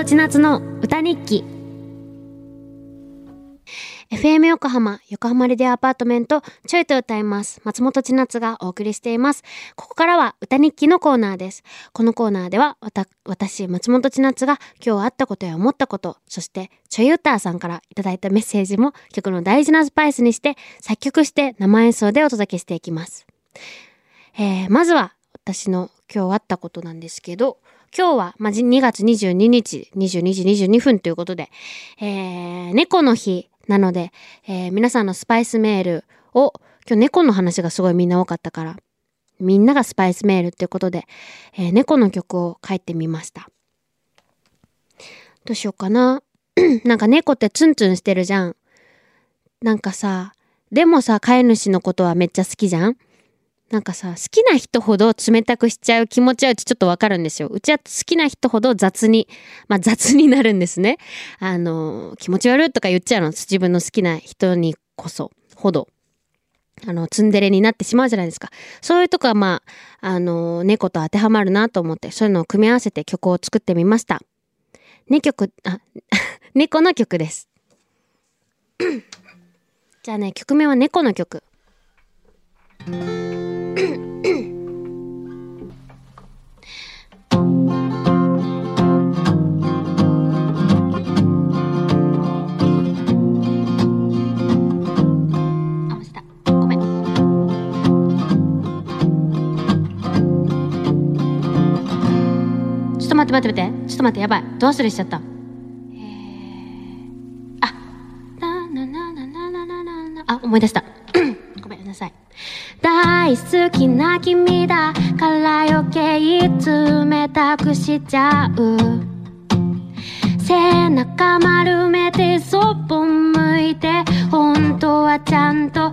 本千夏の歌日記 FM 横浜、横浜レディアアパートメント、ちょいと歌います。松本千夏がお送りしています。ここからは歌日記のコーナーです。このコーナーでは、わた、私、松本千夏が今日あったことや思ったこと、そして、ちょい歌さんからいただいたメッセージも曲の大事なスパイスにして、作曲して生演奏でお届けしていきます。えー、まずは、私の今日あったことなんですけど、今日は、まあ、2月22日、22時22分ということで、えー、猫の日なので、えー皆さんのスパイスメールを、今日猫の話がすごいみんな多かったから、みんながスパイスメールっていうことで、えー猫の曲を書いてみました。どうしようかな。なんか猫ってツンツンしてるじゃん。なんかさ、でもさ、飼い主のことはめっちゃ好きじゃんなんかさ、好きな人ほど冷たくしちゃう気持ちはうちちょっとわかるんですよ。うちは好きな人ほど雑に、まあ雑になるんですね。あの、気持ち悪いとか言っちゃうの。自分の好きな人にこそ、ほど。あの、ツンデレになってしまうじゃないですか。そういうとこはまあ、あの、猫と当てはまるなと思って、そういうのを組み合わせて曲を作ってみました。ね曲、あ、猫の曲です。じゃあね、曲名は猫の曲。待って待って待って。ちょっと待って、やばい。ど忘れしちゃった？え、あ、ななななななななな。あ、思い出した。ごめんなさい。大好きな君だから余計冷たくしちゃう。背中丸めてそっぽ向いて本当はちゃんと感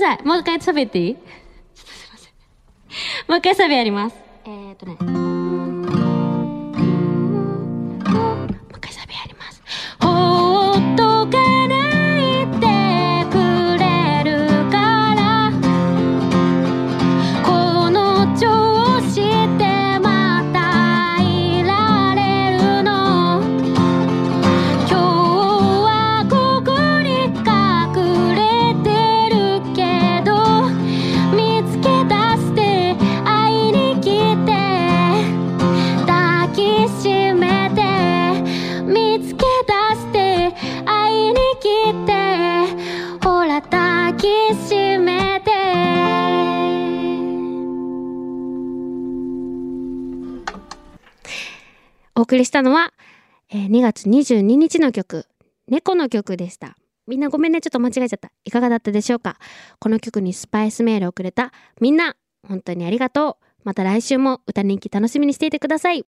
なさい。もう一回喋っていい？ちょっとすいません。もう一回サビやります。えー、っとねお送りしたのは、えー2月22日の曲「猫の曲」でした。みんなごめんね。ちょっと間違えちゃった。いかがだったでしょうか？この曲にスパイスメールをくれたみんな本当にありがとう。また来週も歌人気楽しみにしていてください。